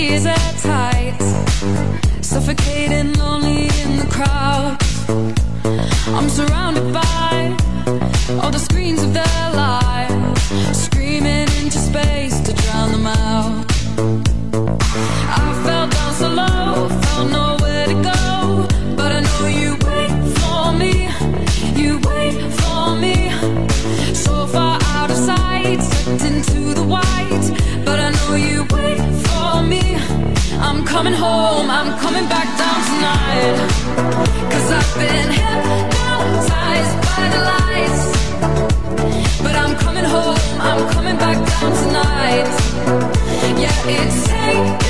these are tight, suffocating lonely. coming back down tonight. Cause I've been hypnotized by the lights. But I'm coming home, I'm coming back down tonight. Yeah, it's taking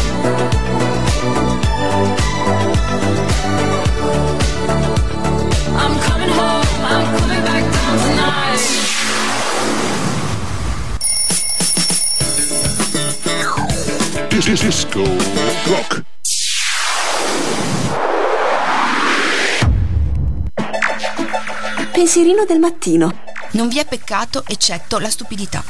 Disco Rock. Pensierino del mattino. Non vi è peccato eccetto la stupidità.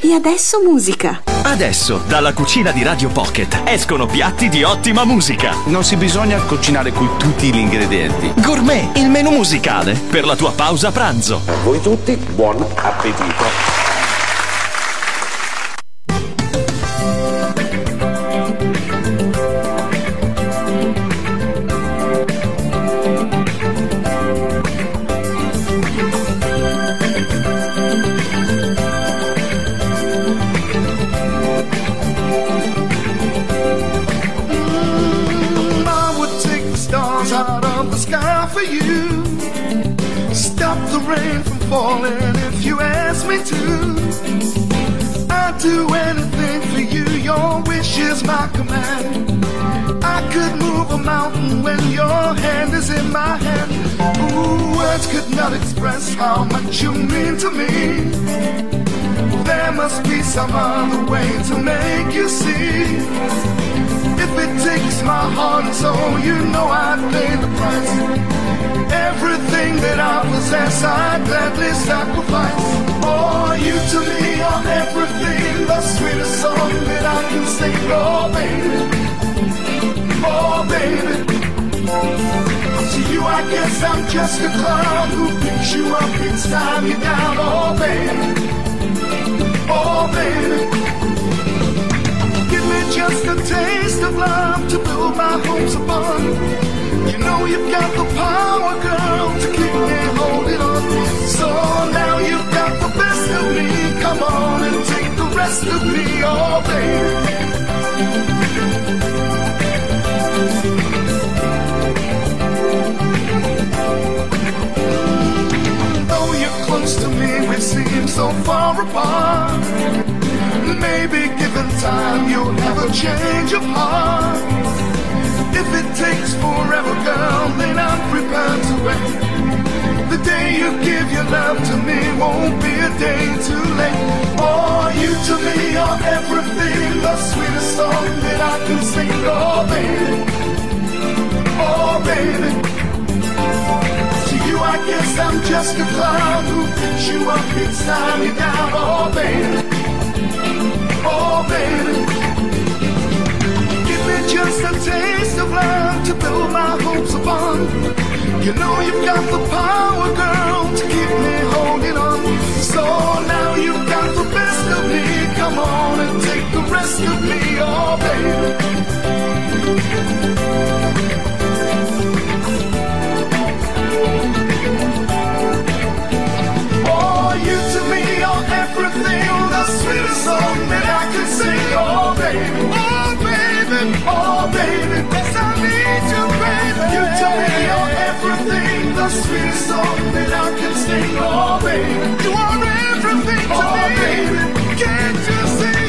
E adesso musica. Adesso, dalla cucina di Radio Pocket, escono piatti di ottima musica. Non si bisogna cucinare con tutti gli ingredienti. Gourmet, il menù musicale per la tua pausa pranzo. A voi tutti, buon appetito. How much you mean to me. There must be some other way to make you see. If it takes my heart and soul, you know I'd pay the price. Everything that I possess, I'd gladly sacrifice. Oh, you to me are everything, the sweetest song that I can sing. Oh, baby. Oh, baby. To you, I guess I'm just a clown who picks you up inside me down. Oh, baby. Oh, baby. Give me just a taste of love to build my hopes upon. You know you've got the power, girl, to keep me holding on. So now you've got the best of best of me, oh baby. So far apart. Maybe given time, you'll have a change of heart. If it takes forever, girl, then I'm prepared to wait. The day you give your love to me won't be a day too late. Oh, you to me are everything, the sweetest song that I can sing. Oh, baby. Oh, baby. You, I guess I'm just a clown who picks you up inside me down. Oh, baby. Oh, baby. Give me just a taste of love to build my hopes upon. You know you've got the power, girl, to keep me holding on. So now you've got the best of me. Come on and take the rest of me, oh baby. Sweetest song that I can sing, oh baby. Oh baby, oh baby, yes I need you, baby. You to me are everything, the sweetest song that I can sing, oh baby. You are everything to oh, me, baby. Can't you see?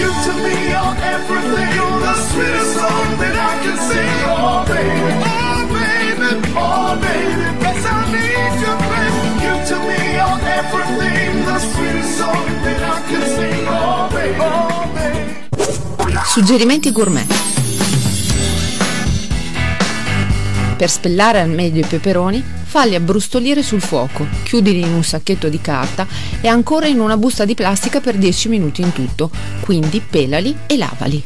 You to me are everything, you're the sweetest song that I can sing, oh baby. Oh baby, oh baby, yes I need Suggerimenti gourmet. Per spellare al meglio i peperoni, falli abbrustolire sul fuoco, chiudili in un sacchetto di carta e ancora in una busta di plastica per 10 minuti in tutto, quindi pelali e lavali.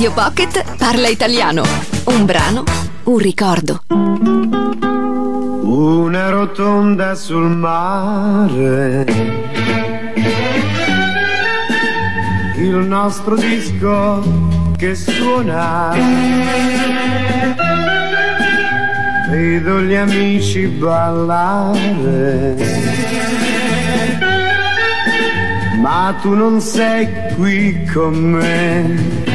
Radio Pocket parla italiano. Un brano, un ricordo. Una rotonda sul mare. Il nostro disco che suona. Vedo gli amici ballare. Ma tu non sei qui con me.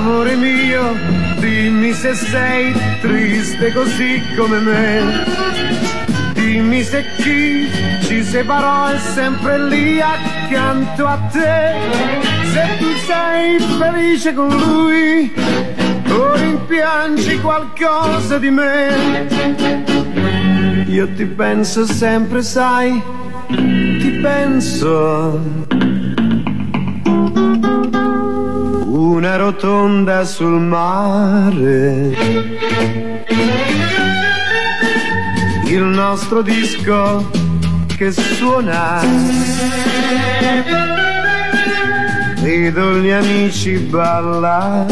Amore mio, dimmi se sei triste così come me. Dimmi se chi ci separò è sempre lì accanto a te. Se tu sei felice con lui o rimpiangi qualcosa di me. Io ti penso sempre, sai, ti penso. Una rotonda sul mare. Il nostro disco che suona. Vedo gli amici ballare.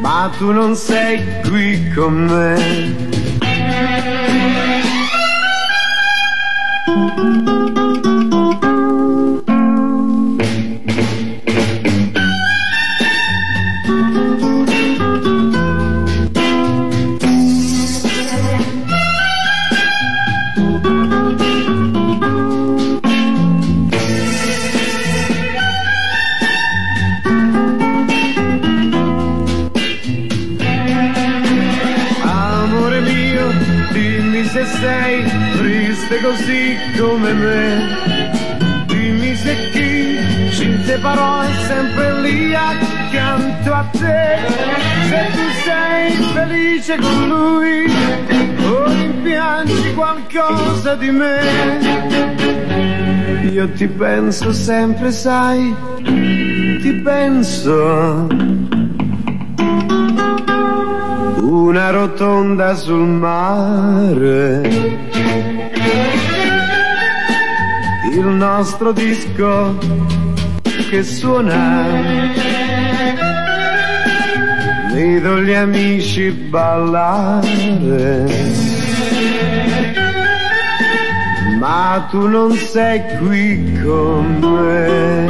Ma tu non sei qui con me. Di me. Io ti penso sempre, sai, ti penso. Una rotonda sul mare. Il nostro disco che suona. Vedo gli amici ballare. Ma tu non sei qui con me.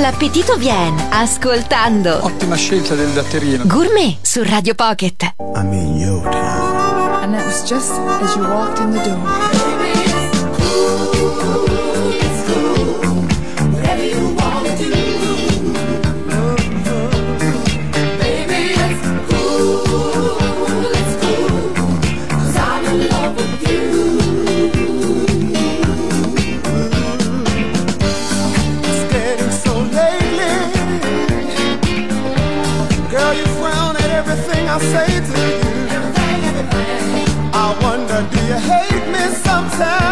L'appetito viene ascoltando Ottima scelta del datterino. Gourmet su Radio Pocket. I'm in your town. And that was just as you walked in the door. time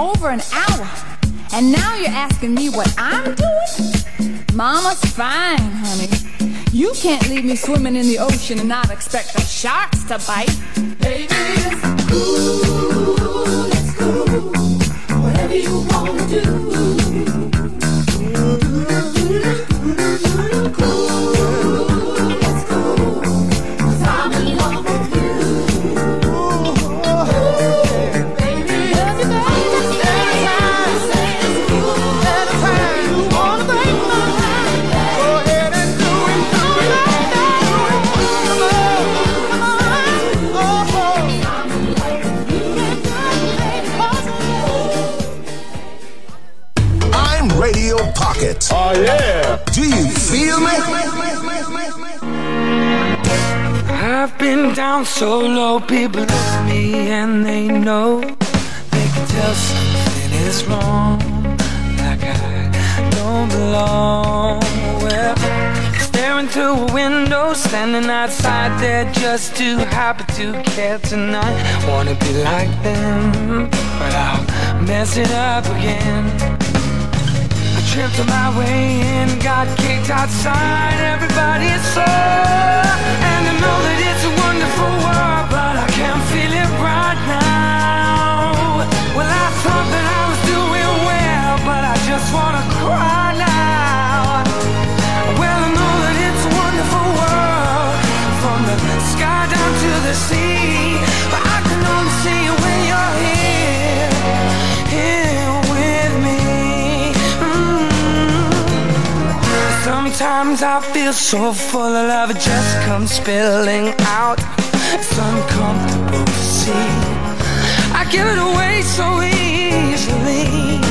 over an hour, and now you're asking me what I'm doing? Mama's fine, honey. You can't leave me swimming in the ocean and not expect the sharks to bite. People look at me and they know they can tell something is wrong, like I don't belong. Well, staring through a window, standing outside there just too happy to care tonight. Wanna be like them, but I'll mess it up again. Tripped on my way in, got kicked outside. Everybody is so, and I know that it's a wonderful world, but I Sometimes I feel so full of love, it just comes spilling out. It's uncomfortable to see. I give it away so easily.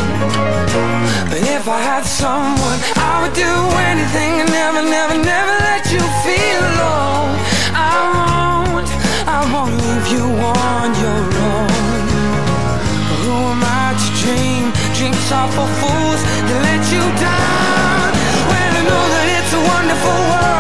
But if I had someone, I would do anything and never, never, never let you feel alone. I won't, I won't leave you on your own. Who am I to dream? Drinks are for fools to let you down. Wonderful world,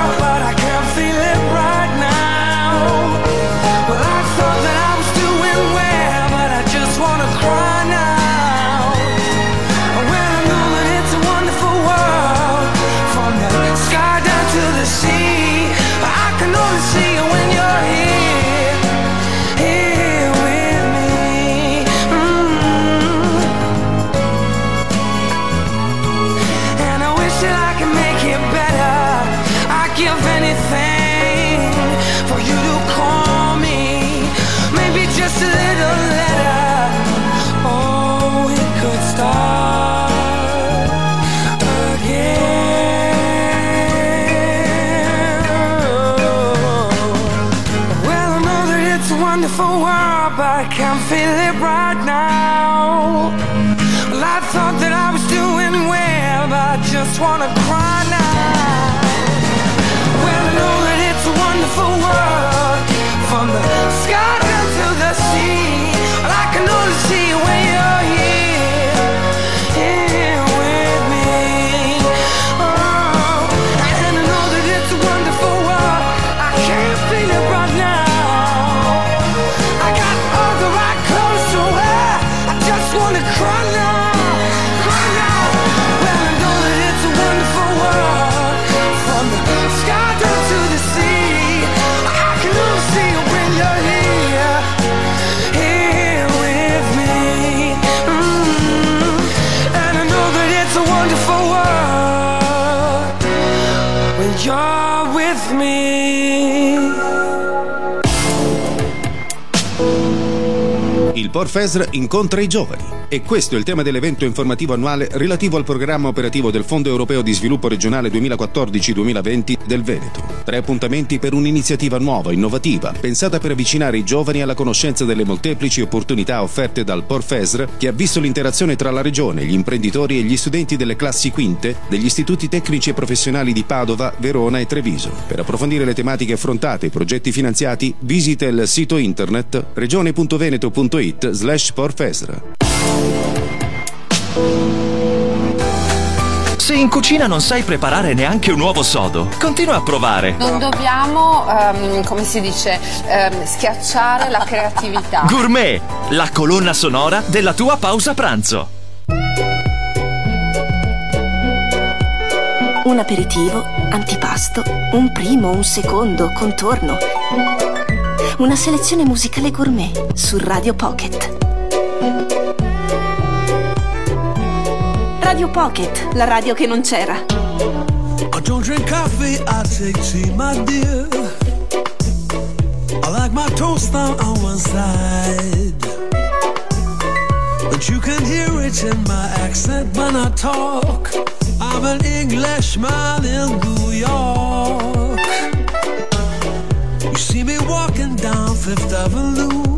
Porfesr incontra i giovani e questo è il tema dell'evento informativo annuale relativo al programma operativo del Fondo Europeo di Sviluppo Regionale 2014-2020 del Veneto. Tre appuntamenti per un'iniziativa nuova, innovativa, pensata per avvicinare i giovani alla conoscenza delle molteplici opportunità offerte dal Porfesr che ha visto l'interazione tra la regione, gli imprenditori e gli studenti delle classi quinte degli istituti tecnici e professionali di Padova, Verona e Treviso. Per approfondire le tematiche affrontate e i progetti finanziati, visita il sito internet regione.veneto.it slash porfesr. Se in cucina non sai preparare neanche un uovo sodo, continua a provare. Non dobbiamo, ehm, come si dice, ehm, schiacciare la creatività. Gourmet, la colonna sonora della tua pausa pranzo. Un aperitivo, antipasto, un primo, un secondo, contorno. Una selezione musicale gourmet su Radio Pocket. Radio Pocket, la radio che non c'era. I don't drink coffee, I take tea, my dear. I like my toast on one side. But you can hear it in my accent when I talk. I'm an Englishman in New York. You see me walking down Fifth Avenue.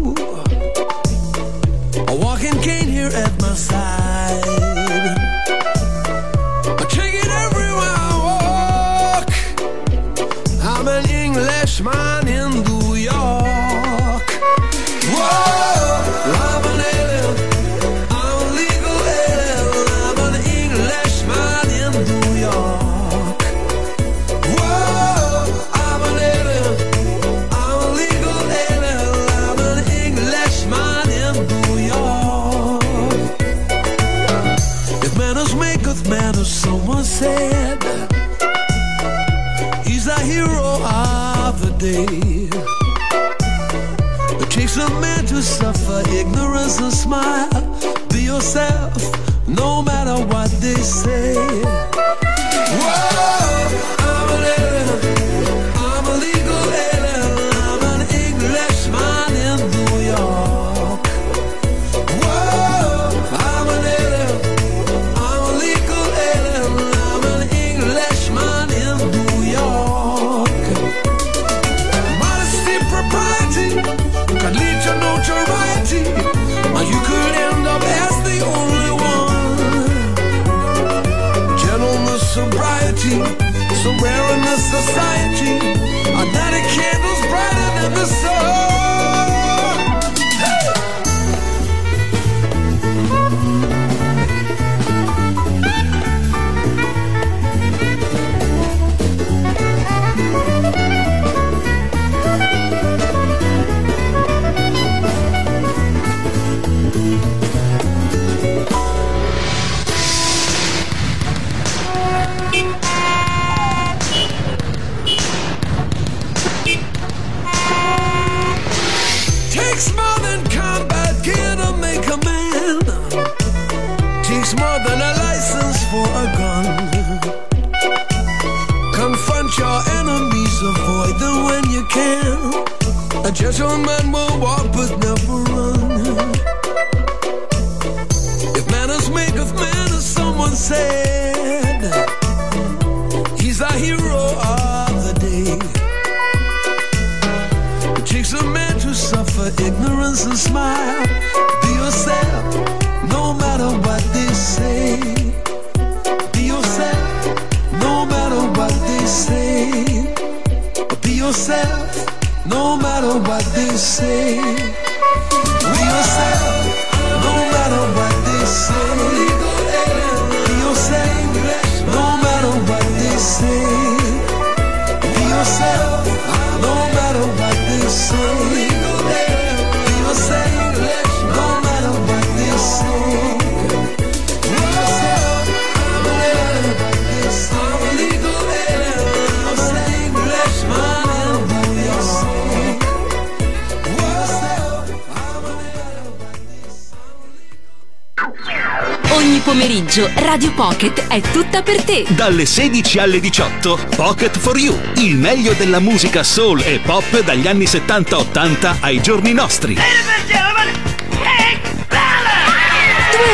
Ogni pomeriggio Radio Pocket è tutta per te. Dalle 16 alle 18, Pocket for You, il meglio della musica soul e pop dagli anni 70-80 ai giorni nostri. Due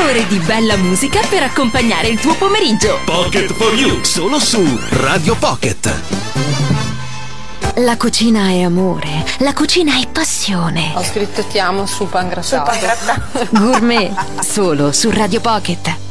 ore di bella musica per accompagnare il tuo pomeriggio. Pocket for You, solo su Radio Pocket. La cucina è amore, la cucina è passione. Ho scritto ti amo sul pangrattato. Gourmet, solo su Radio Pocket.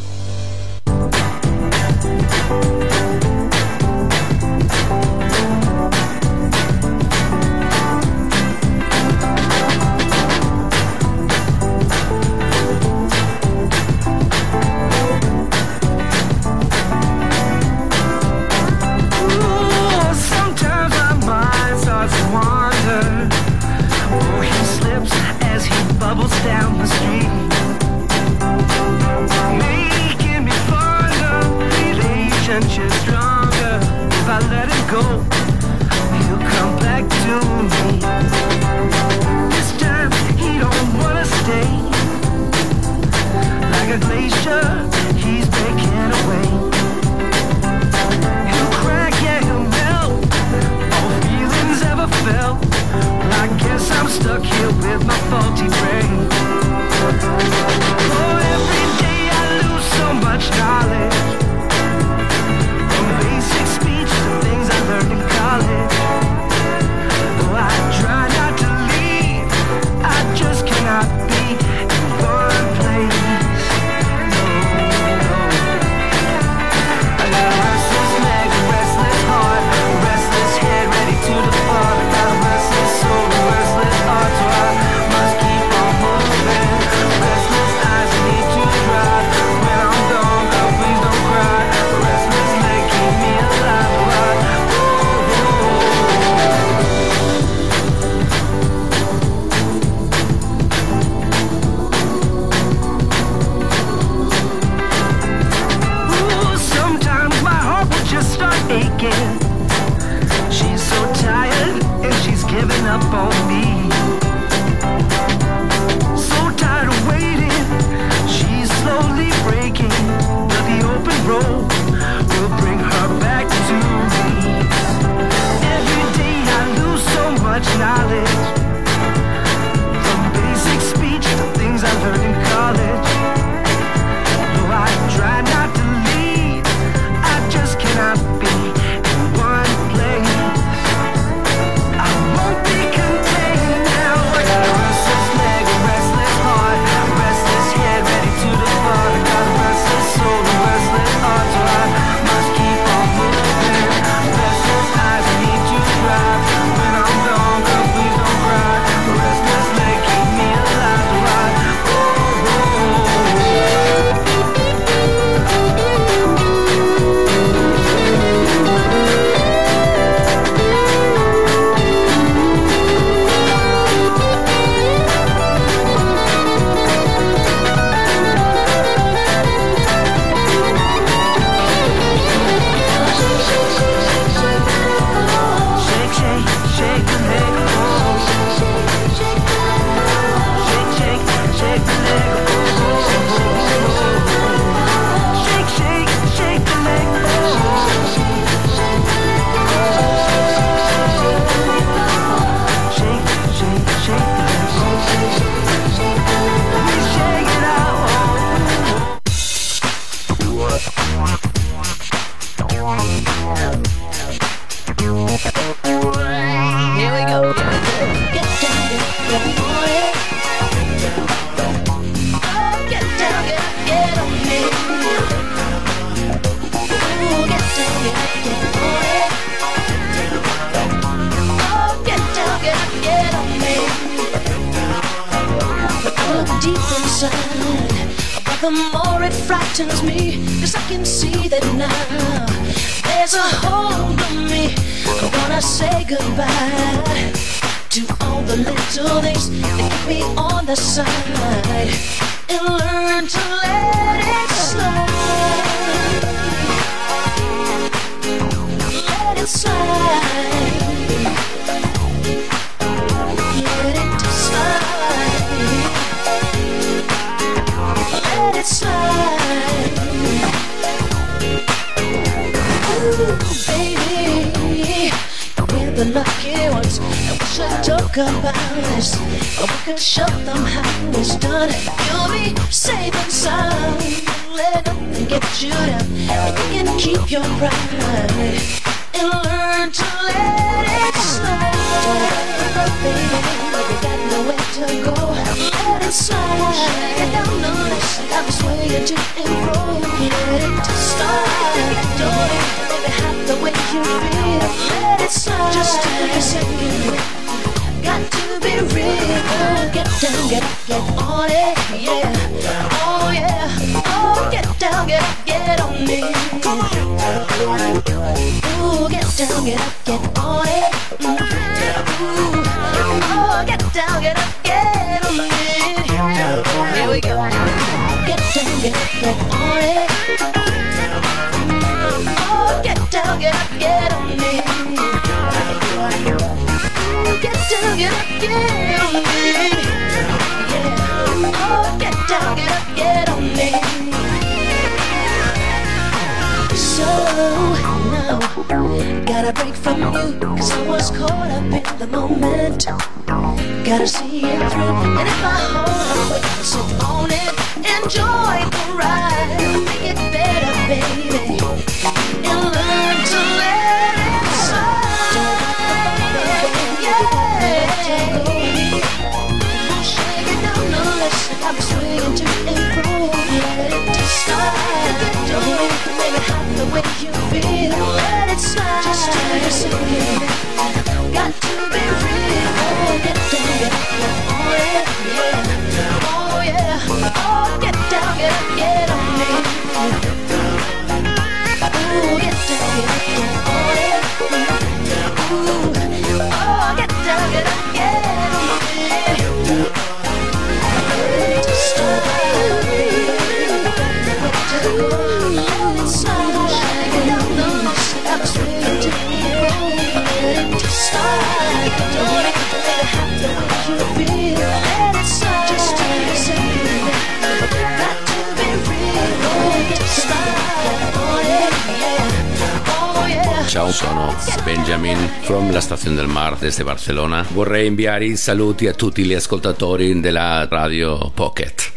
Ciao, sono Benjamin from la stazione del Mar desde Barcellona. Vorrei inviare i saluti a tutti gli ascoltatori della radio Pocket.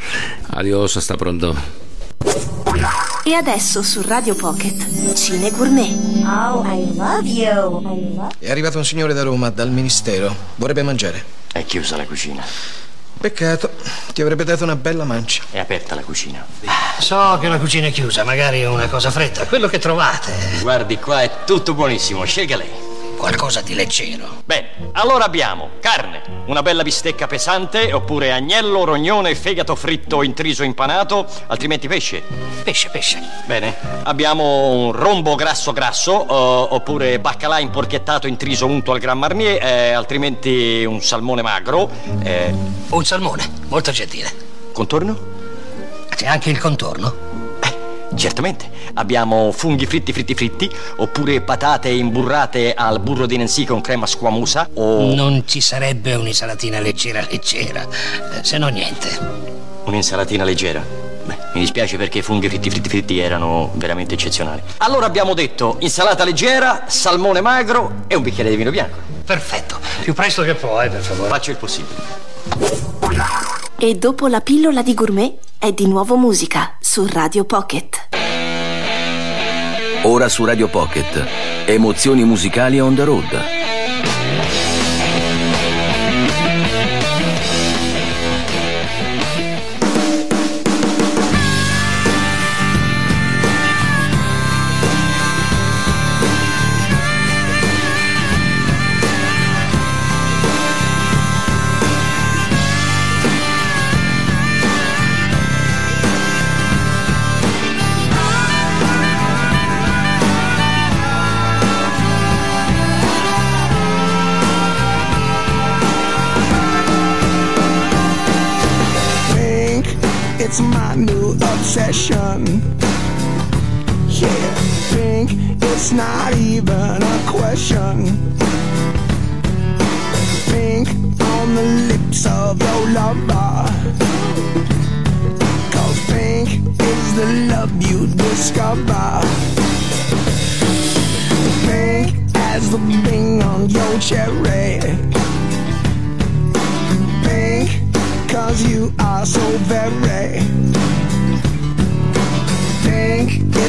Adios, hasta pronto. E adesso su Radio Pocket, Cine Gourmet. Oh, I love you. È arrivato un signore da Roma, dal ministero. Vorrebbe mangiare. È chiusa la cucina. Peccato, ti avrebbe dato una bella mancia. È aperta la cucina. So che la cucina è chiusa, magari una cosa fredda. Quello che trovate. Guardi, qua è tutto buonissimo, scelga lei. Qualcosa di leggero. Bene, allora abbiamo carne, una bella bistecca pesante, oppure agnello, rognone, fegato fritto, intriso impanato, altrimenti pesce. Pesce, pesce. Bene, abbiamo un rombo grasso grasso, eh, oppure baccalà imporchettato intriso unto al Gran Marnier, eh, altrimenti un salmone magro. eh, Un salmone, molto gentile. contorno? C'è anche il contorno? Certamente. Abbiamo funghi fritti fritti fritti, oppure patate imburrate al burro di Nancy con crema squamosa, o Non ci sarebbe un'insalatina leggera leggera, eh, se no niente. un'insalatina leggera. Beh, mi dispiace perché i funghi fritti fritti fritti erano veramente eccezionali. Allora abbiamo detto insalata leggera, salmone magro e un bicchiere di vino bianco. Perfetto. Più presto che puoi, per favore. Faccio il possibile. E dopo la pillola di gourmet è di nuovo musica su Radio Pocket. Ora su Radio Pocket. Emozioni musicali on the road. Obsession. Yeah, think it's not even a question. Think on the lips of your lover. Cause pink is the love you discover. Pink as the bing on your cherry. Pink Cause you are so very Pink,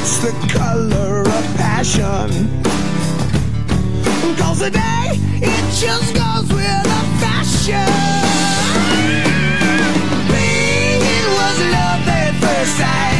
it's the color of passion. Cause today, it just goes with the fashion. It was love at first sight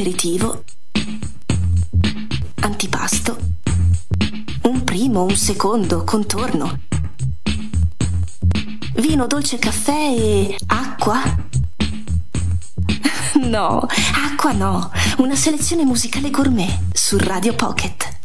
aperitivo, antipasto, un primo, un secondo, contorno, vino, dolce caffè e acqua. No, acqua no, una selezione musicale gourmet su Radio Pocket.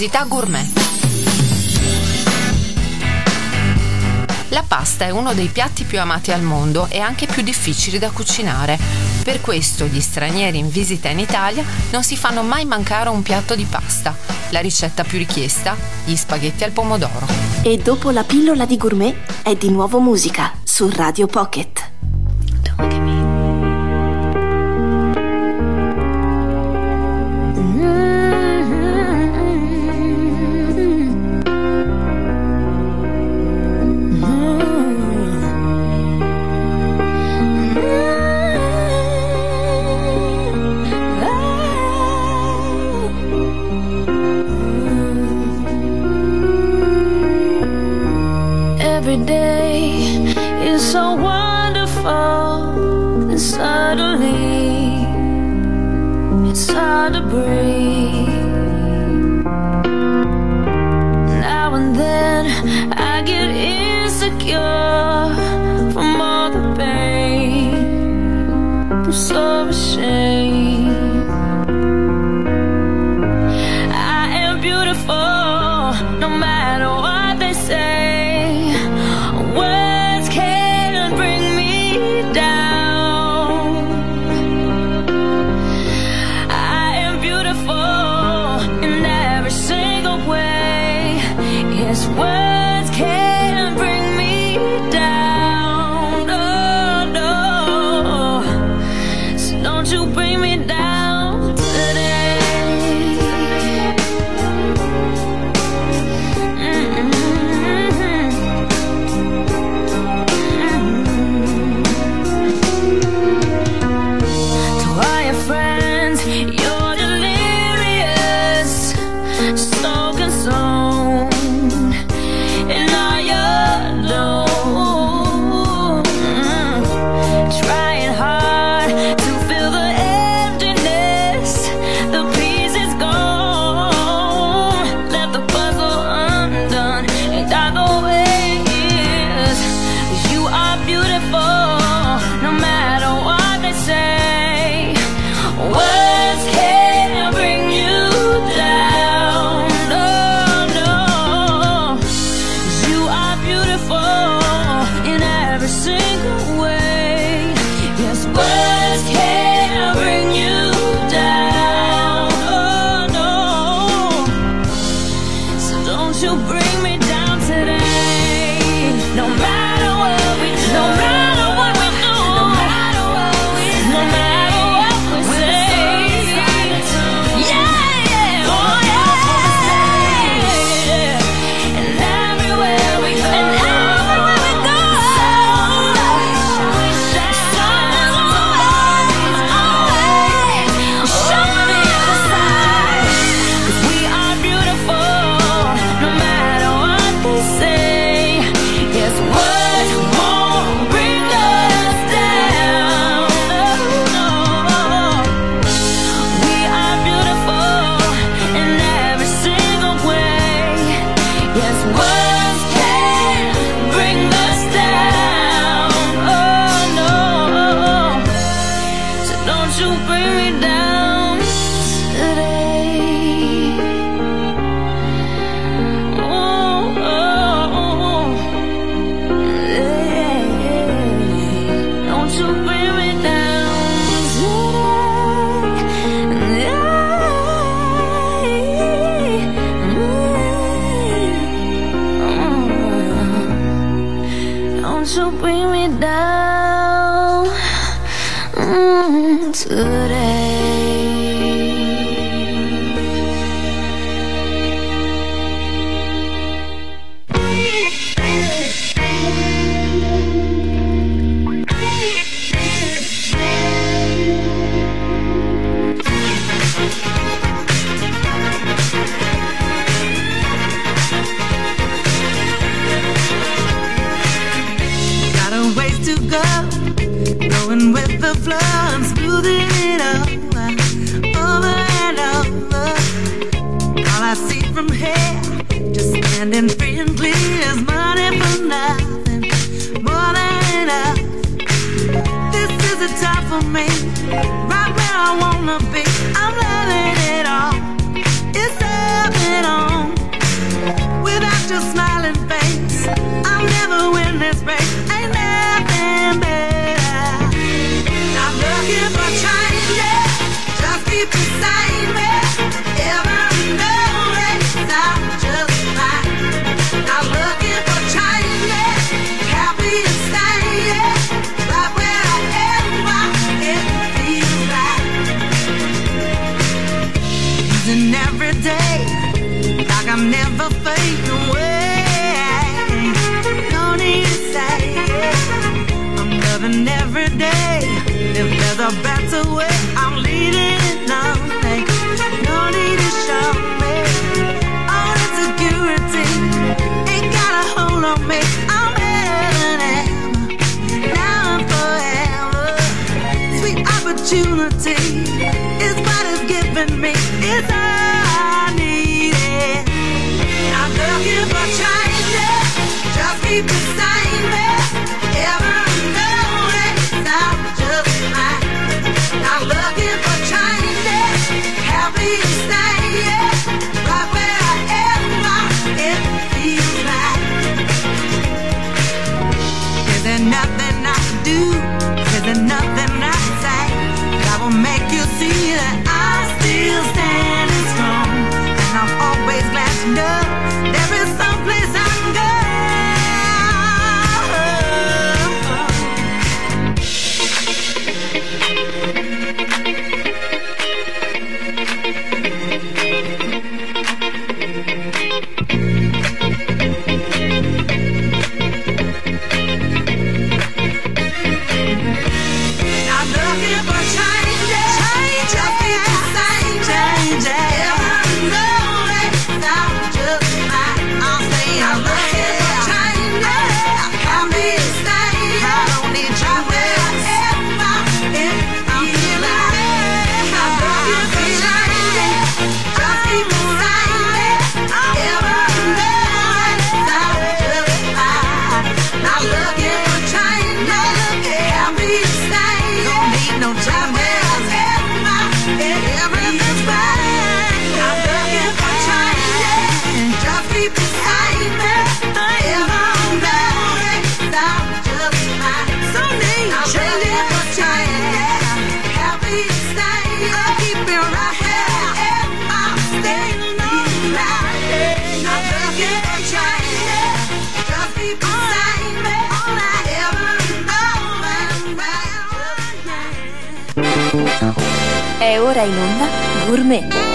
Curiosità gourmet. La pasta è uno dei piatti più amati al mondo e anche più difficili da cucinare. Per questo gli stranieri in visita in Italia non si fanno mai mancare un piatto di pasta. La ricetta più richiesta? Gli spaghetti al pomodoro. E dopo la pillola di gourmet è di nuovo musica su Radio Pocket. È ora in onda Gourmet.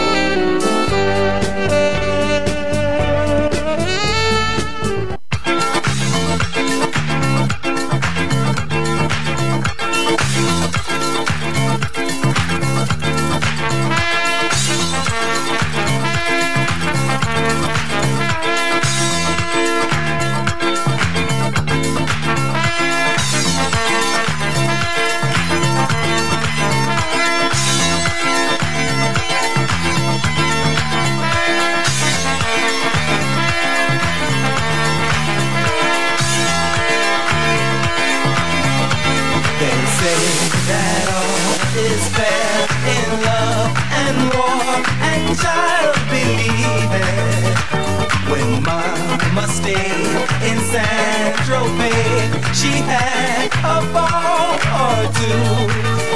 In San Tropez, she had a ball or two,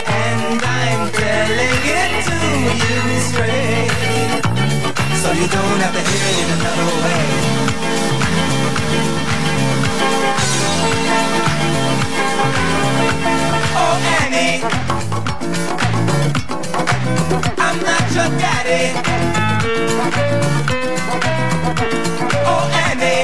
and I'm telling it to you straight, so you don't have to hear it another way. Oh Annie, I'm not your daddy. Oh Annie,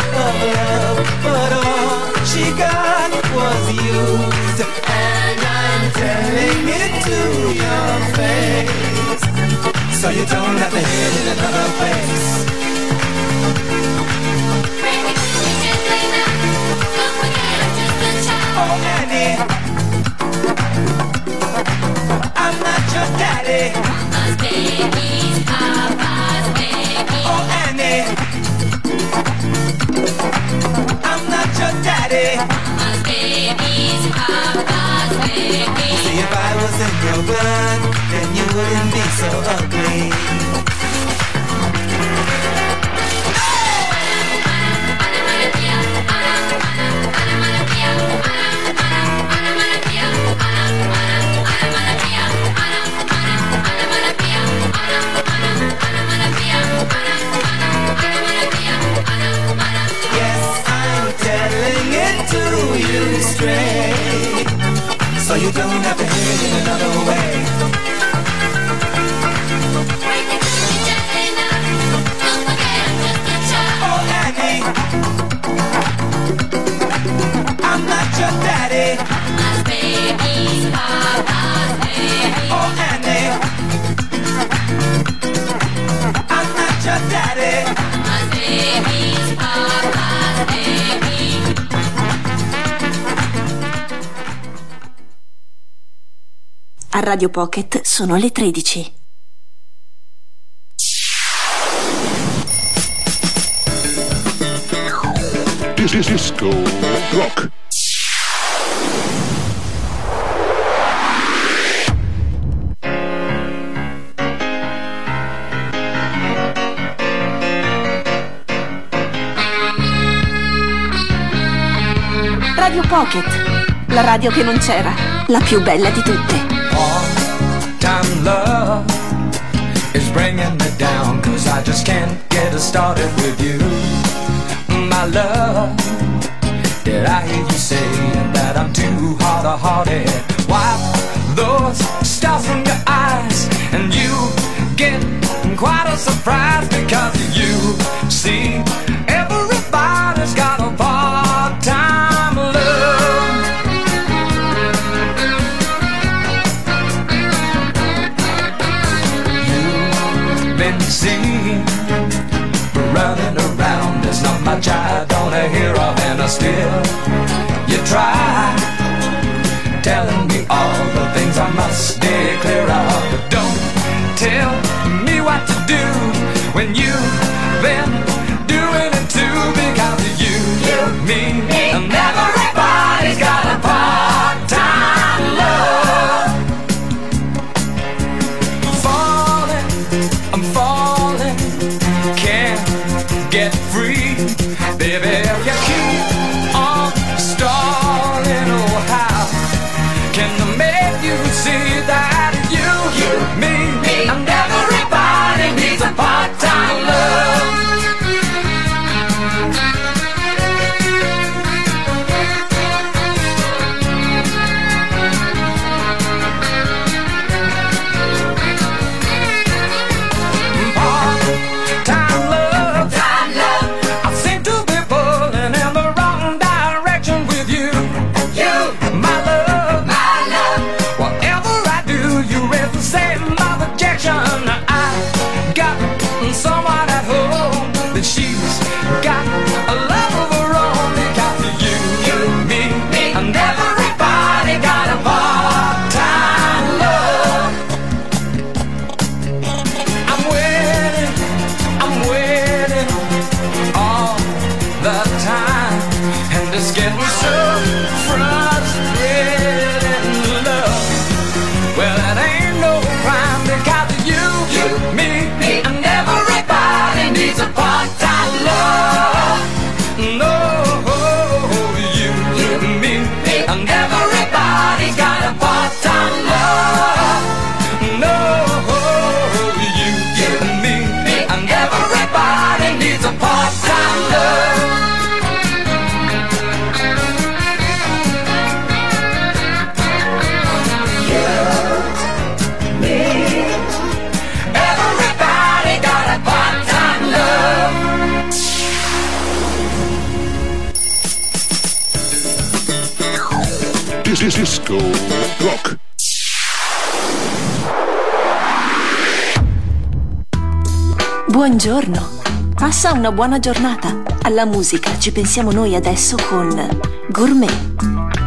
love, but all she got was used, and I'm telling it to your face, so you don't have to hit it another place. Oh Annie, I'm not your daddy. Oh Annie, I was in your blood, then you wouldn't be so ugly. Yes, I'm telling it to you straight, so you don't have to I'm not your daddy. Oh, Annie, I'm not your daddy. A Radio Pocket sono le 13. Disco Rock. Radio Pocket, la radio che non c'era, la più bella di tutte. Time love is bringing me down Cause I just can't get started with you My love Did I hear you say that I'm too hard-hearted Wipe those stars from your eyes And you get quite a surprise Because you see Hear of, and I still you try telling me all the things I must clear of. Disco Rock. Buongiorno. Passa una buona giornata. Alla musica ci pensiamo noi adesso con Gourmet.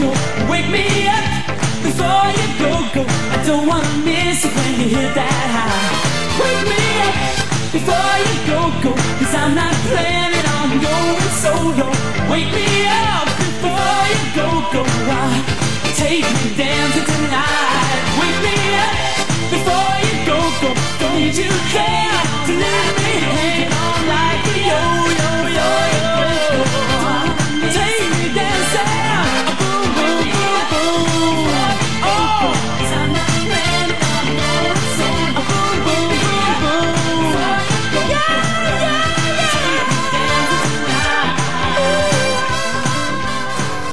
yo. Wake me up before you go, go. I don't wanna miss it when you hit that high. Wake me up before you go, go. Cause I'm not planning on going solo. Wake me up before you go, go. I'll take me dancing tonight. Wake me up before you go, go. Don't you care tonight?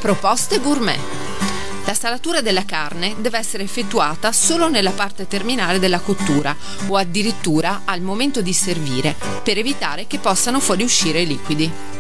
Proposte gourmet. La salatura della carne deve essere effettuata solo nella parte terminale della cottura o addirittura al momento di servire per evitare che possano fuoriuscire i liquidi.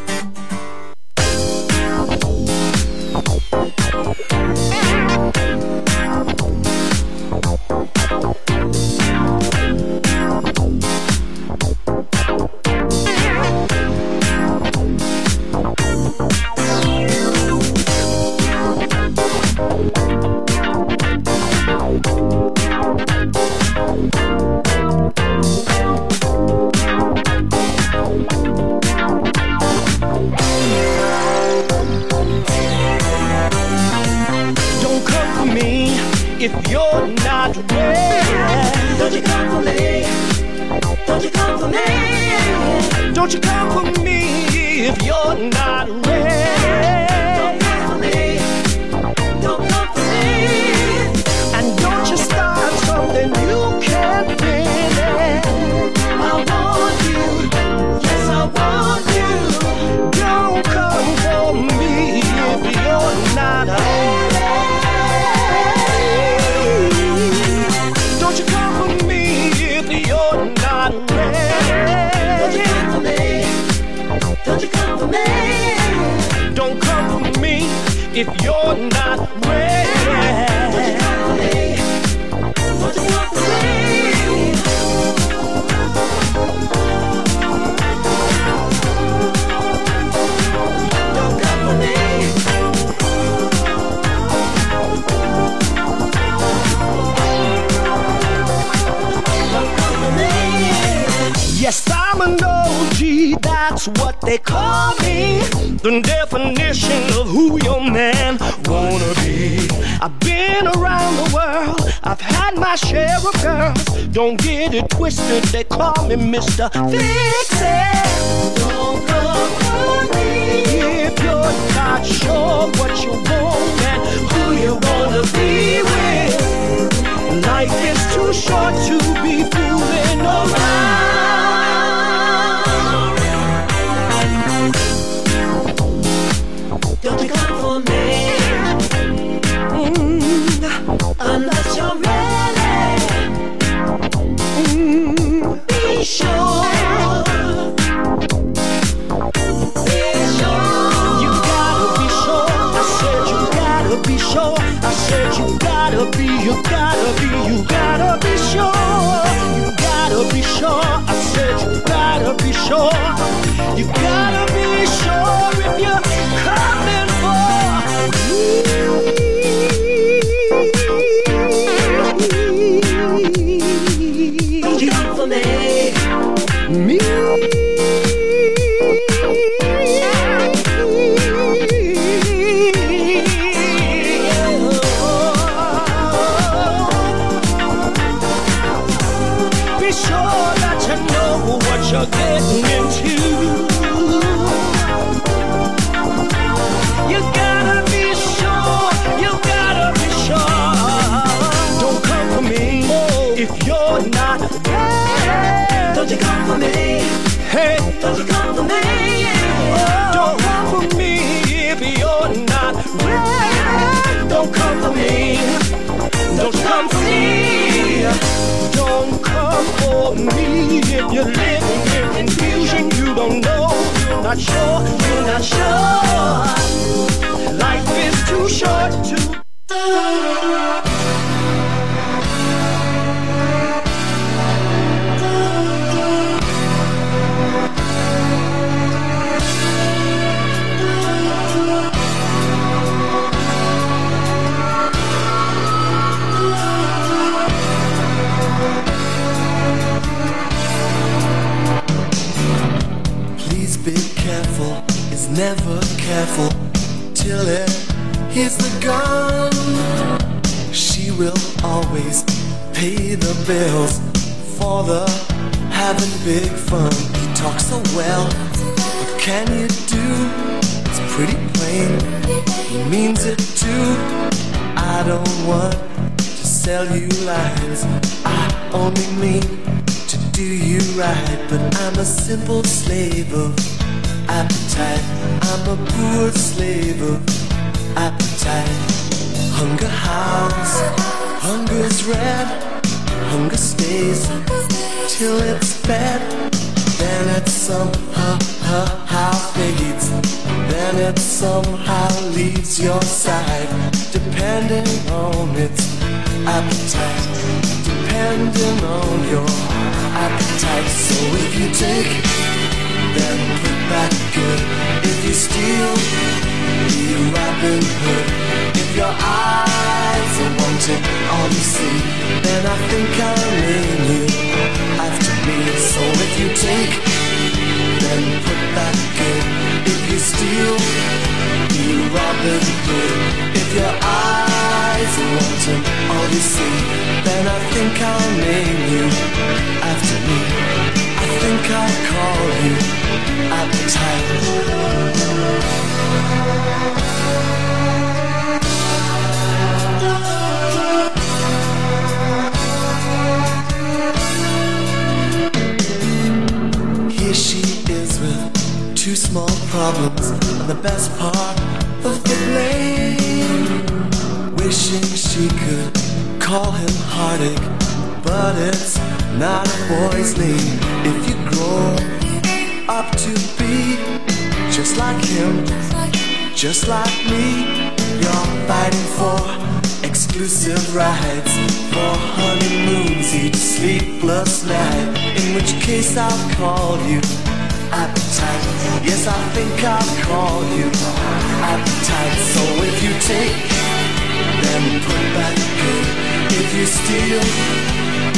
You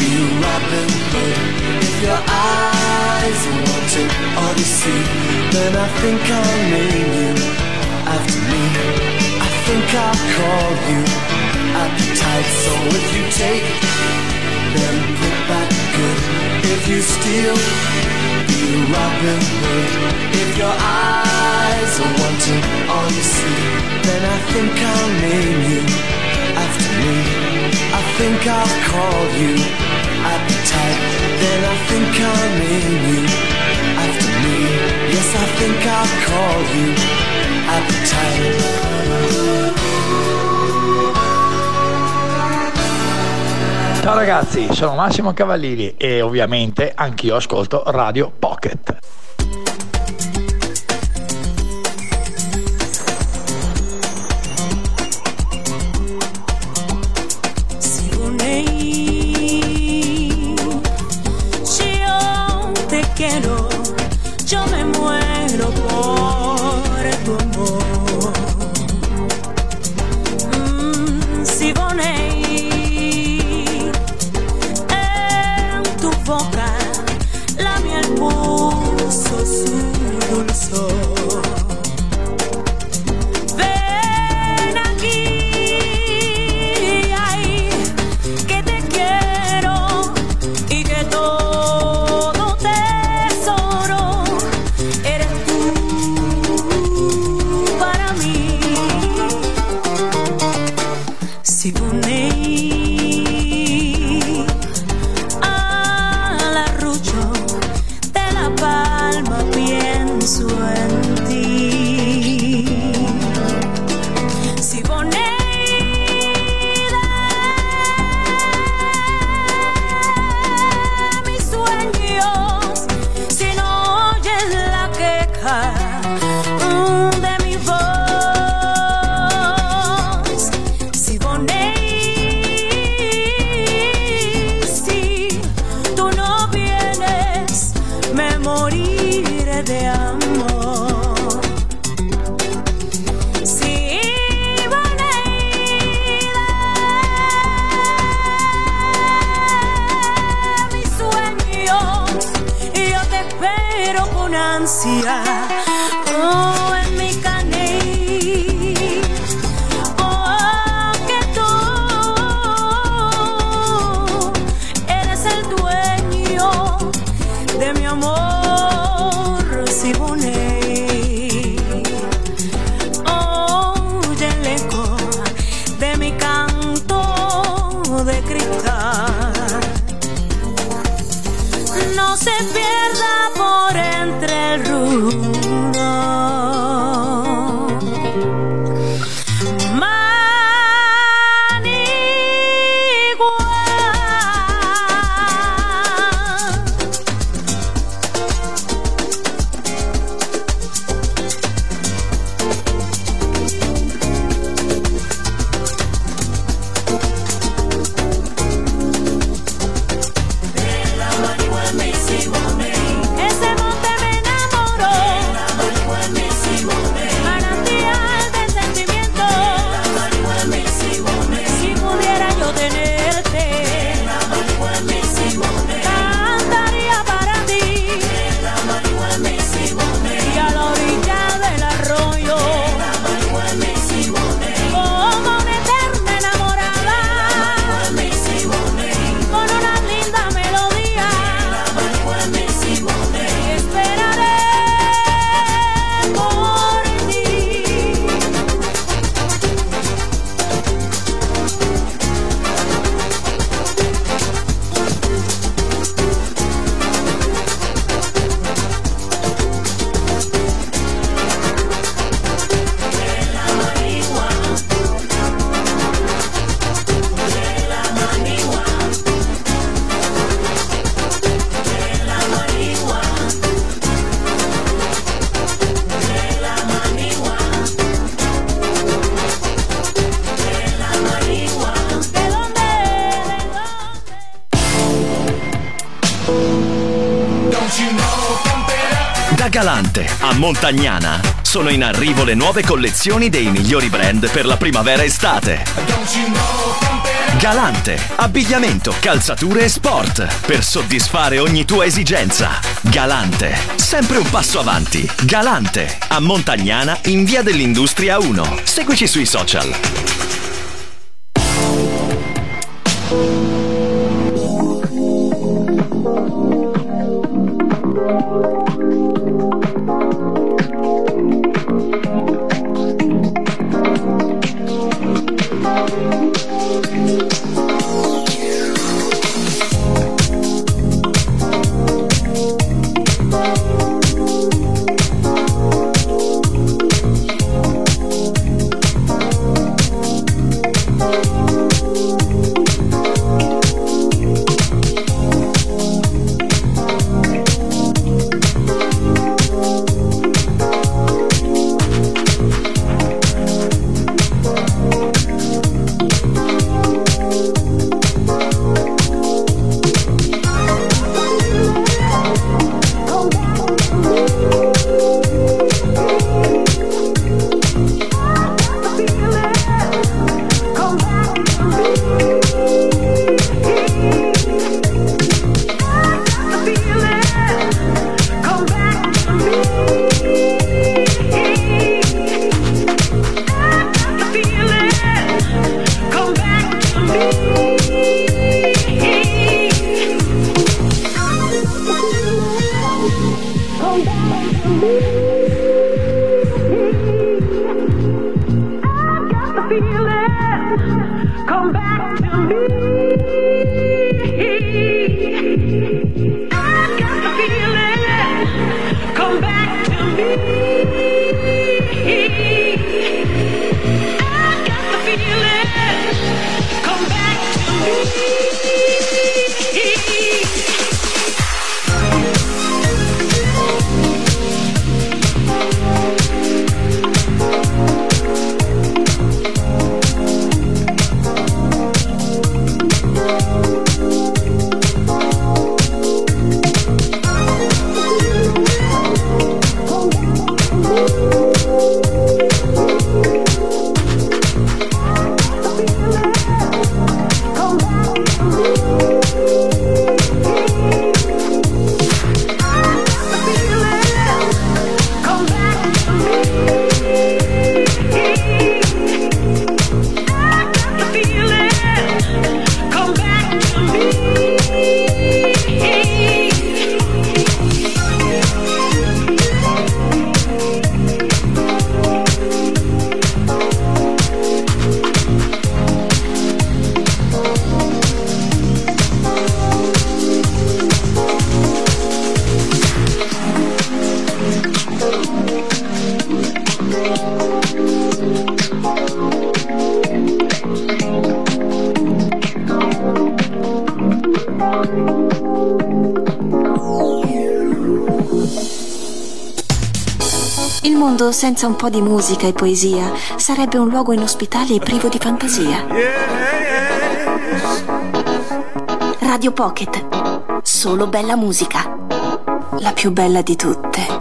be Robin Hood. If your eyes are wanting Odyssey, then I think I'll name you after me. I think I'll call you appetite. So if you take, then put back good. If you steal, be Robin Hood. If your eyes are wanting all you see, then I think I'll name you after me. I think I'll call you appetite. Then I think I'll name you after me. Yes, I think I'll call you appetite. Ciao ragazzi, sono Massimo Cavallini e ovviamente anch'io ascolto Radio Pocket. Montagnana, Sono in arrivo le nuove collezioni dei migliori brand per la primavera-estate. Galante, abbigliamento, calzature e sport per soddisfare ogni tua esigenza. Galante, sempre un passo avanti. Galante, a Montagnana in via dell'Industria 1. Seguici sui social. Senza un po' di musica e poesia sarebbe un luogo inospitale e privo di fantasia. Radio Pocket. Solo bella musica. La più bella di tutte.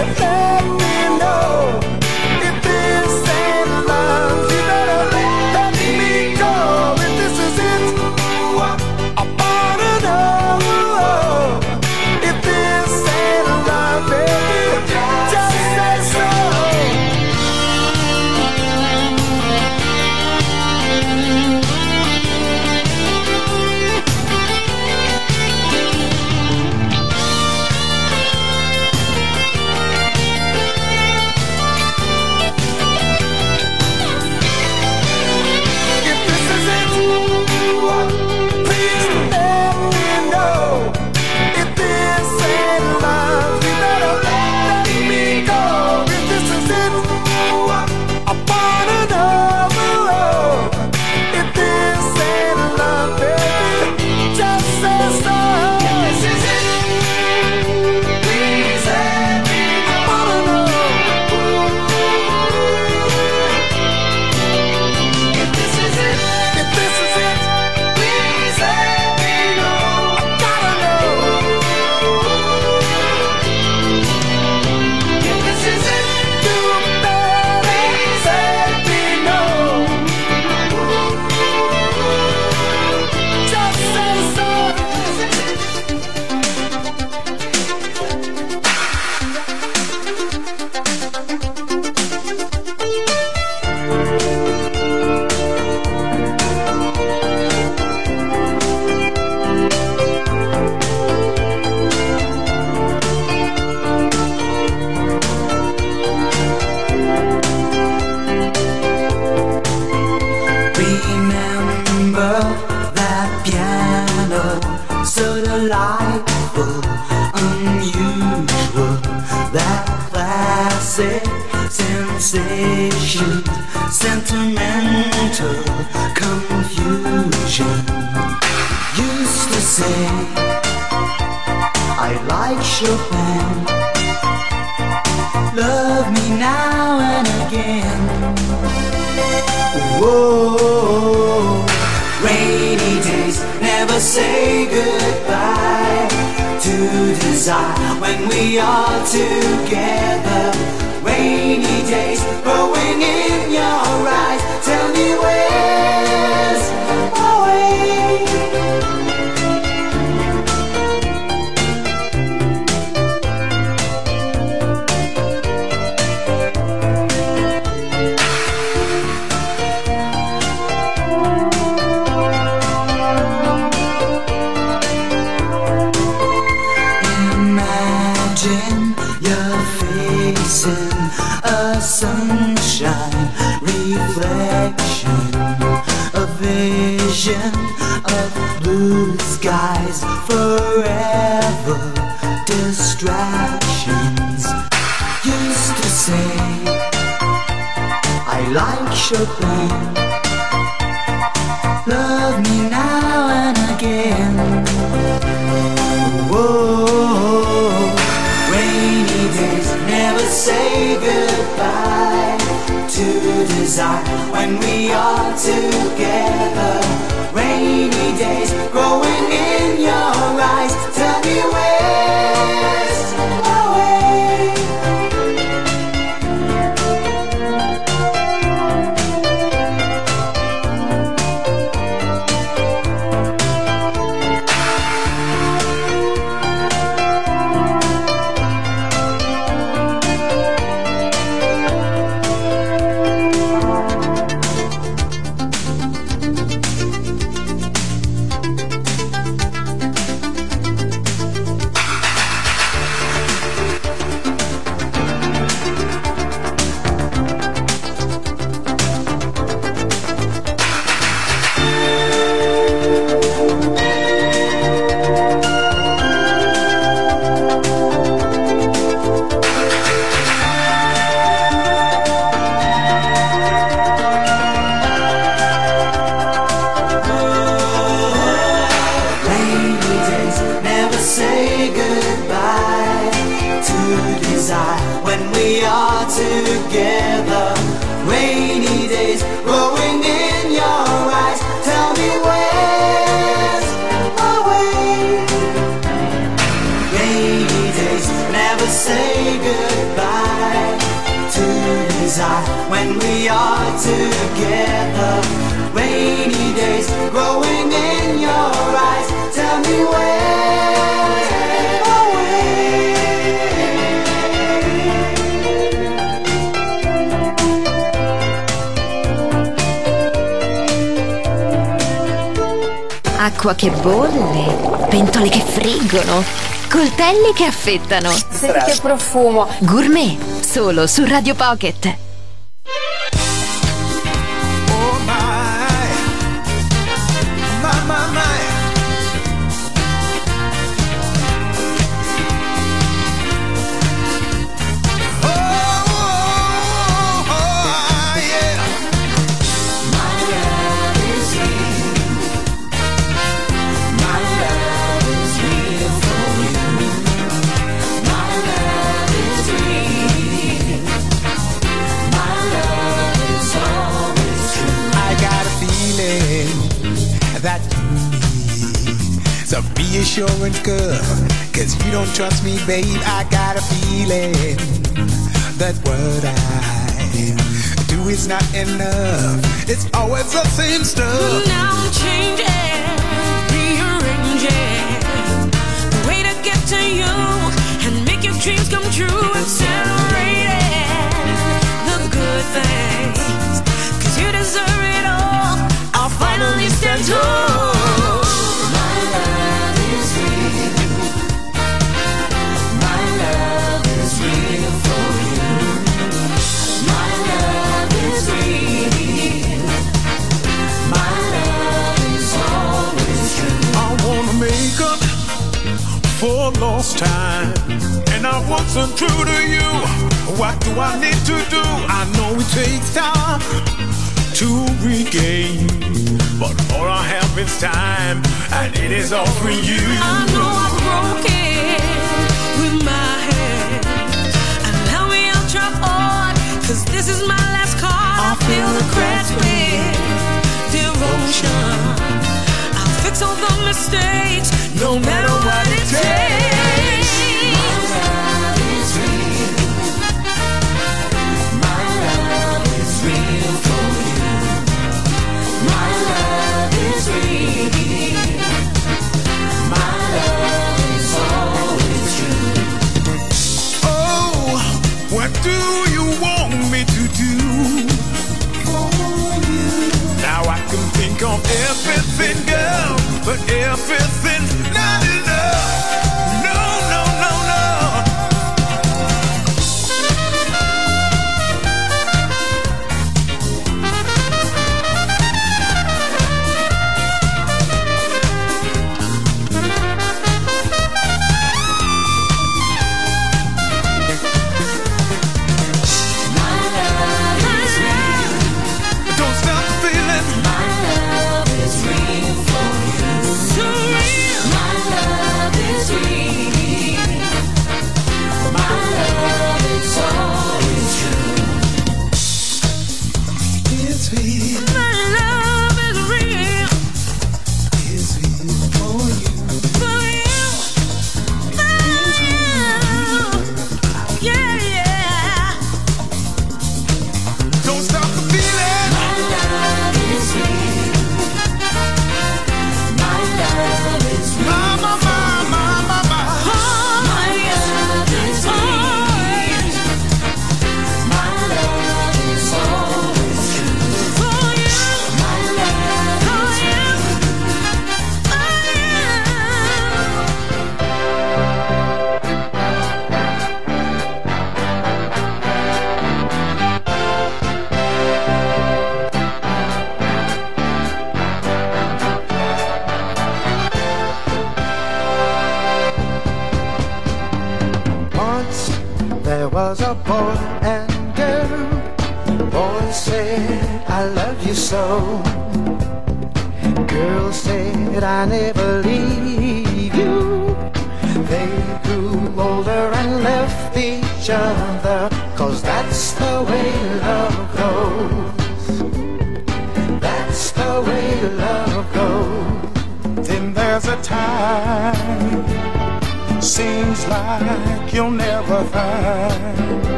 It's a love. Acqua che bolle, pentole che friggono, coltelli che affettano. Senti che profumo. Gourmet, solo su Radio Pocket. Don't trust me, babe. I got a feeling that what I do is not enough. It's always the same stuff. Now I'm changing, rearranging the way to get to you and make your dreams come true. Accelerating the good things, cause you deserve it all. I'll finally stand tall. Time. And I wasn't true to you. What do I need to do? I know it takes time to regain. But all I have is time, and it is all for you. I know I'm broken with my head. Allow me, I'll try hard, cause this is my last card. I'll fill the cracks with devotion. All the mistakes, no matter what it takes.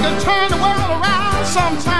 You can turn the world around. Sometimes,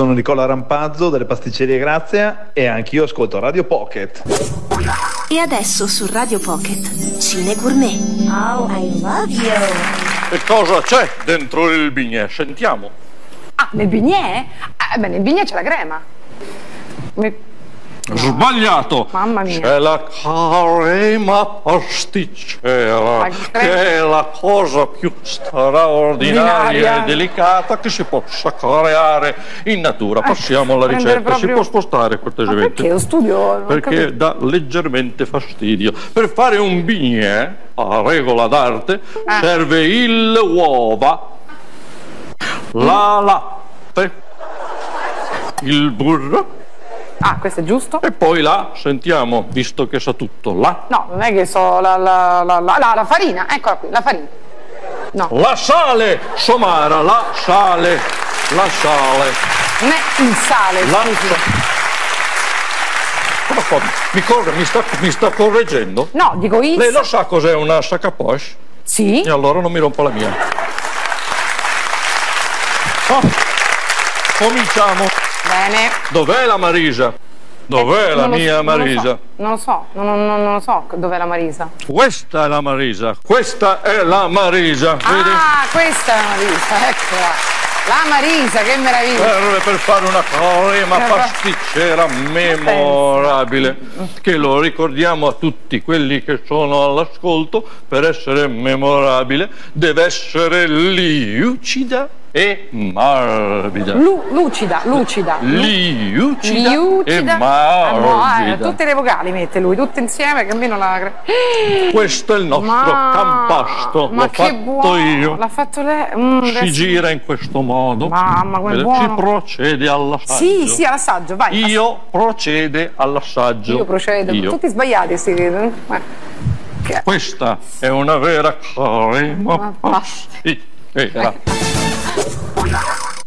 sono Nicola Rampazzo delle pasticcerie Grazia e anch'io ascolto Radio Pocket. E adesso su Radio Pocket, Cine Gourmet. Oh, I love you. Che cosa c'è dentro il bignè? Sentiamo. Ah, nel bignè? Eh, beh, nel bignè c'è la crema. Mi- Sbagliato! Mamma mia. C'è la crema pasticcera, che è la cosa più straordinaria Ordinaria. e delicata che si possa creare in natura. Passiamo alla ricetta. Si proprio- può spostare cortesemente? Perché lo studio? Perché dà leggermente fastidio. Per fare un bignè, a regola d'arte, Ah. serve il uova, la latte, il burro. Ah, questo è giusto? E poi la, sentiamo, visto che sa tutto, la, No, non è che so la, la, la, la, la- farina, eccola qui, la farina. No. la sale, Somara, la sale, la sale. Non è il sale, La- scusi. Come fa? Mi, corre, mi, sta, mi sta correggendo? No, dico il Lei lo sa cos'è una sac à poche? Sì. E allora non mi rompo la mia. Oh, cominciamo. Bene. Dov'è la Marisa? Dov'è la Non lo- mia non lo so, Marisa? Non lo so, non, non- lo so dov'è la Marisa. Questa è la Marisa, questa è la Marisa, vedi? Ah, questa è la Marisa, eccola. La Marisa, che meraviglia. Serve per fare una crema Eh, pasticcera memorabile che lo ricordiamo a tutti quelli che sono all'ascolto per essere memorabile deve essere lucida e morbida Lu- lucida, lucida. Lucida. e Ah, no, eh, morbida. tutte le vocali mette lui, tutte insieme, che almeno la. questo è il nostro Ma- campasto Ma l'ho che fatto buono! io L'ha fatto lei. Mm, si adesso- gira in questo modo Mamma, Vede? buono. si procede all'assaggio Sì, sì, all'assaggio, vai. io procede all'assaggio Io procedo. Io. Tutti sbagliati, sti eh. Questa è una vera crema pasticcera.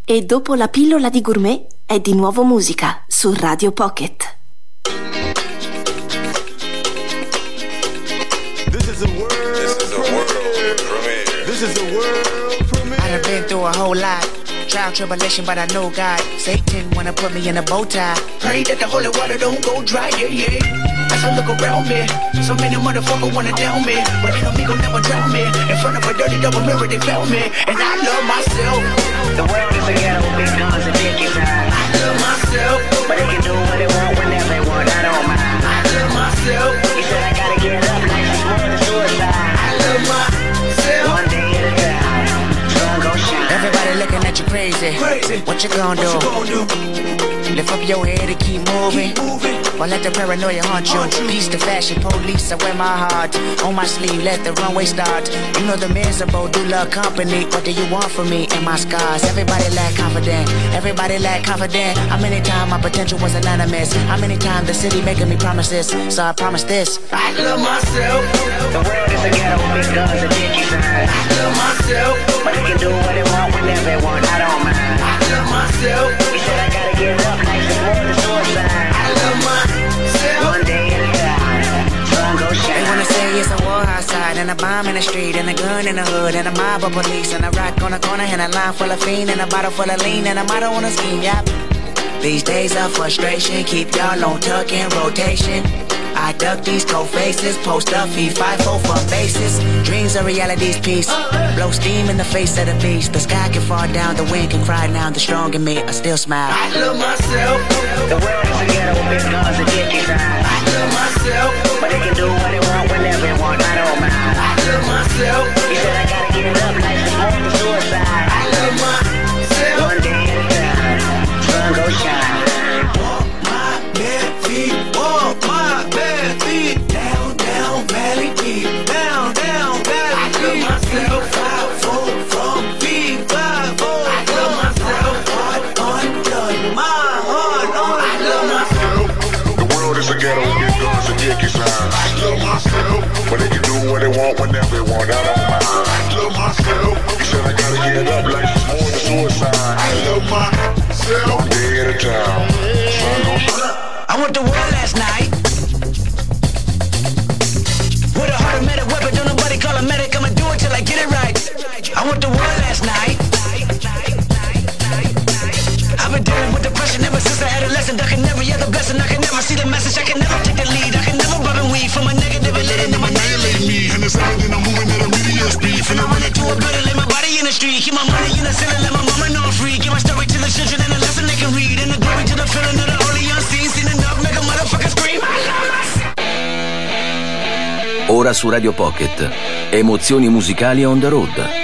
E dopo la pillola di gourmet è di nuovo musica su Radio Pocket. This is a world premiere. This is a world premiere. I done been through a whole lot. Trial, tribulation, but I know God. Satan wanna put me in a bow tie. Pray that the holy water don't go dry, yeah, yeah. As I look around me, so many motherfuckers wanna down me. But enemy gon' never drown me. In front of a dirty double mirror, they found me. And I love myself. The world is a ghetto, big guns and dick inside. I love myself. But they can do what they want whenever they want, I don't mind. I love myself. You said I gotta get up, like it's more than suicide. I love myself. One day at a time. Sun gon' shine. Everybody looking at you crazy. What you gonna do? Lift up your head and keep moving. Or let the paranoia haunt you. Peace to fashion police, I wear my heart on my sleeve. Let the runway start. You know the miserable do love company. What do you want from me and my scars? Everybody lack confident. Everybody lack confident. How many times my potential was anonymous? How many times the city making me promises? So I promise this. I love myself. The world is a ghetto, big guns and dick inside. I love myself. But they can do what they want whenever they want. I don't mind. I love myself. You said I gotta I love myself. One day at a time. Sun go shine. They wanna say it's a war outside, and a bomb in the street, and a gun in the hood, and a mob of police, and a rock on the corner, and a line full of fiend, and a bottle full of lean, and a motto on a scheme, yep. These days of frustration keep y'all on tuck in rotation. I duck these cold faces, post up, feed five four for bases. Dreams are reality's piece. Blow steam in the face of the beast. The sky can fall down, the wind can cry now. The strong in me, I still smile. I love myself. The world is a ghetto with big guns and dick inside. I love myself. But they can do what they want whenever they want. I don't mind. I love myself. You said I gotta get up, like Ora su Radio Pocket. Emozioni musicali on the road.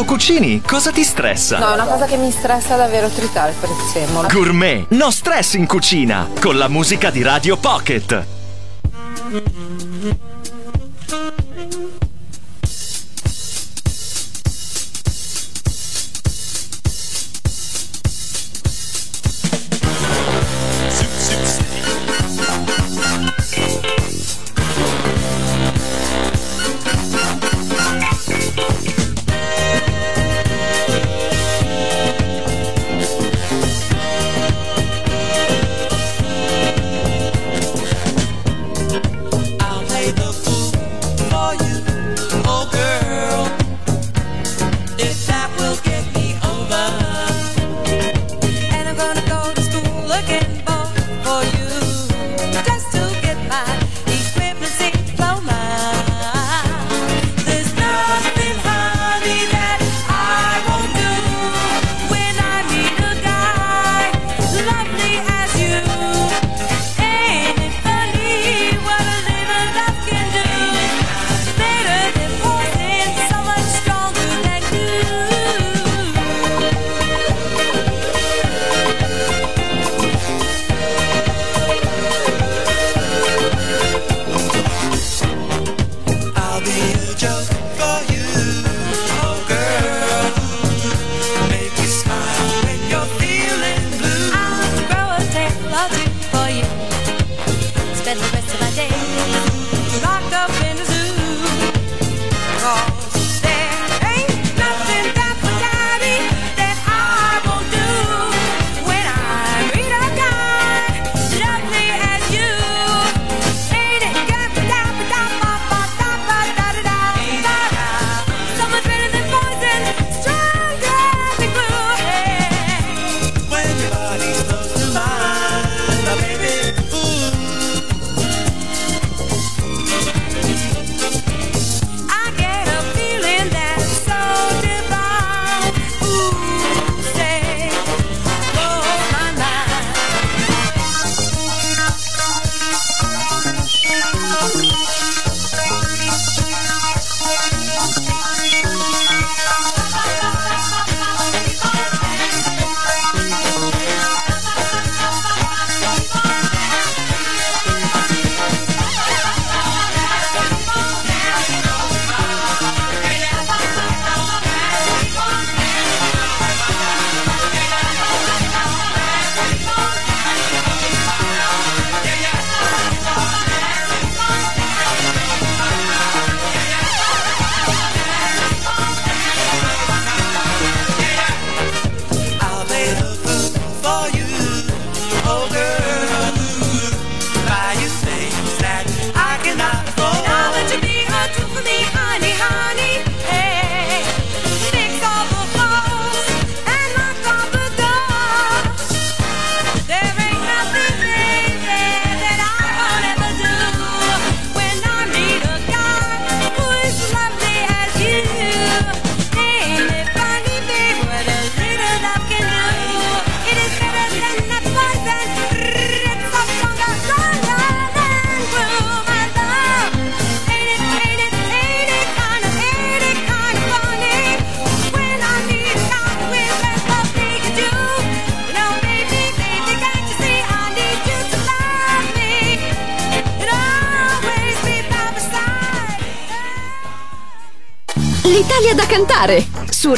quando cucini? Cosa ti stressa? No, una cosa che mi stressa davvero tritare il prezzemolo. Gourmet, no stress in cucina, con la musica di Radio Pocket.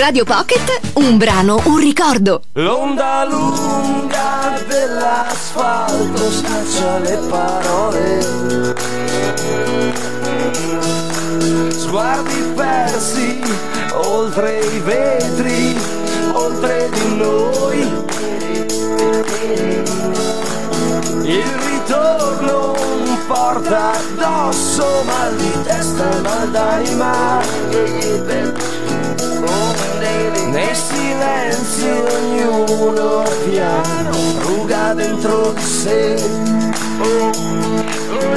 Radio Pocket, un brano, un ricordo. L'onda lunga dell'asfalto scaccia le parole. Sguardi persi oltre i vetri, oltre di noi. Il ritorno porta addosso mal di testa, mal d'anima nei silenzi ognuno piano ruga dentro di sé. Oh, oh,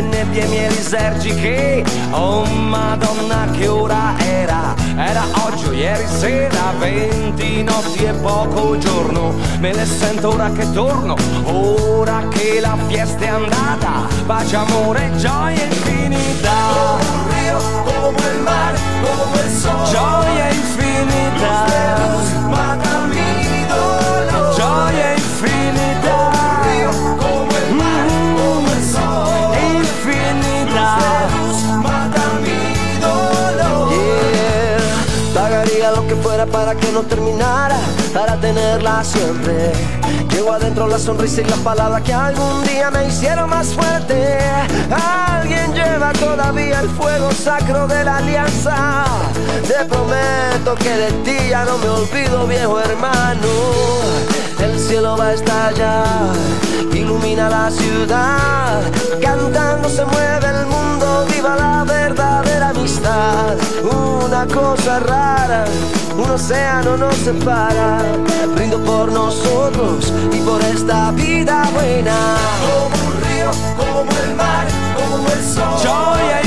nebbie miei lisergiche. Oh madonna che ora era, era oggi o ieri sera, venti notti e poco giorno. Me le sento ora che torno, ora che la fiesta è andata. Pace, amore, gioia infinita. Come un rio, come il mare, come il sole. Gioia infinita. Ma mi dolore. No terminara, para tenerla siempre. Llevo adentro la sonrisa y la palabra que algún día me hicieron más fuerte. Alguien lleva todavía el fuego sacro de la alianza. Te prometo que de ti ya no me olvido, viejo hermano. El cielo va a estallar, ilumina la ciudad. Cantando se mueve el mundo, viva la verdadera amistad. Una cosa rara, un océano nos separa. Brindo por nosotros y por esta vida buena. Como un río, como el mar, como el sol. Gioia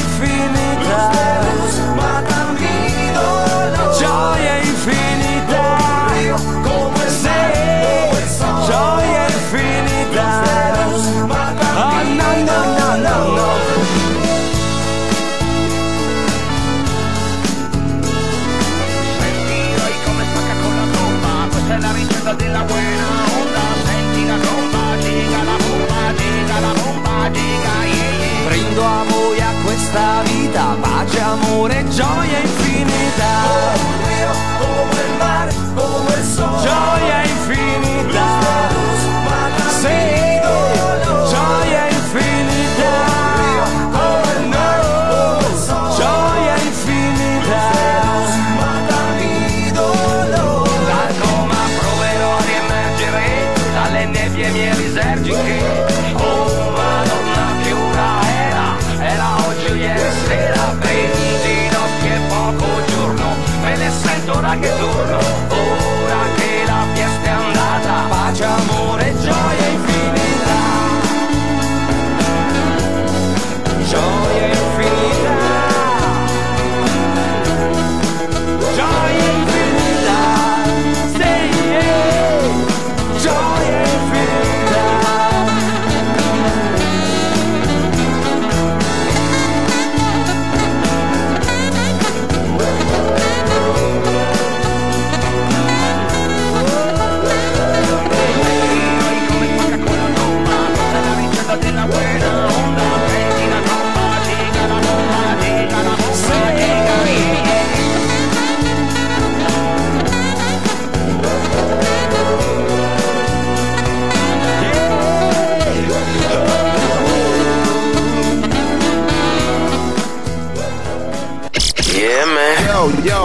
questa vita, pace, amore, gioia infinita.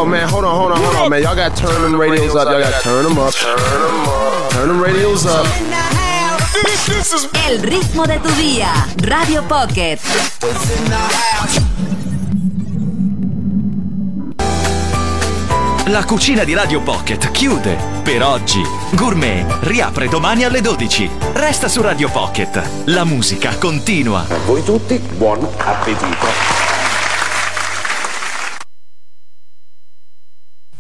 Yo, man, hold on, hold on, hold on, man. Y'all got to turn them radios up. Y'all got to turn them up. Turn them up. Turn them radios up. Il ritmo de tu día. Radio Pocket. La cucina di Radio Pocket chiude per oggi. Gourmet riapre domani alle 12. Resta su Radio Pocket. La musica continua. A voi tutti, buon appetito.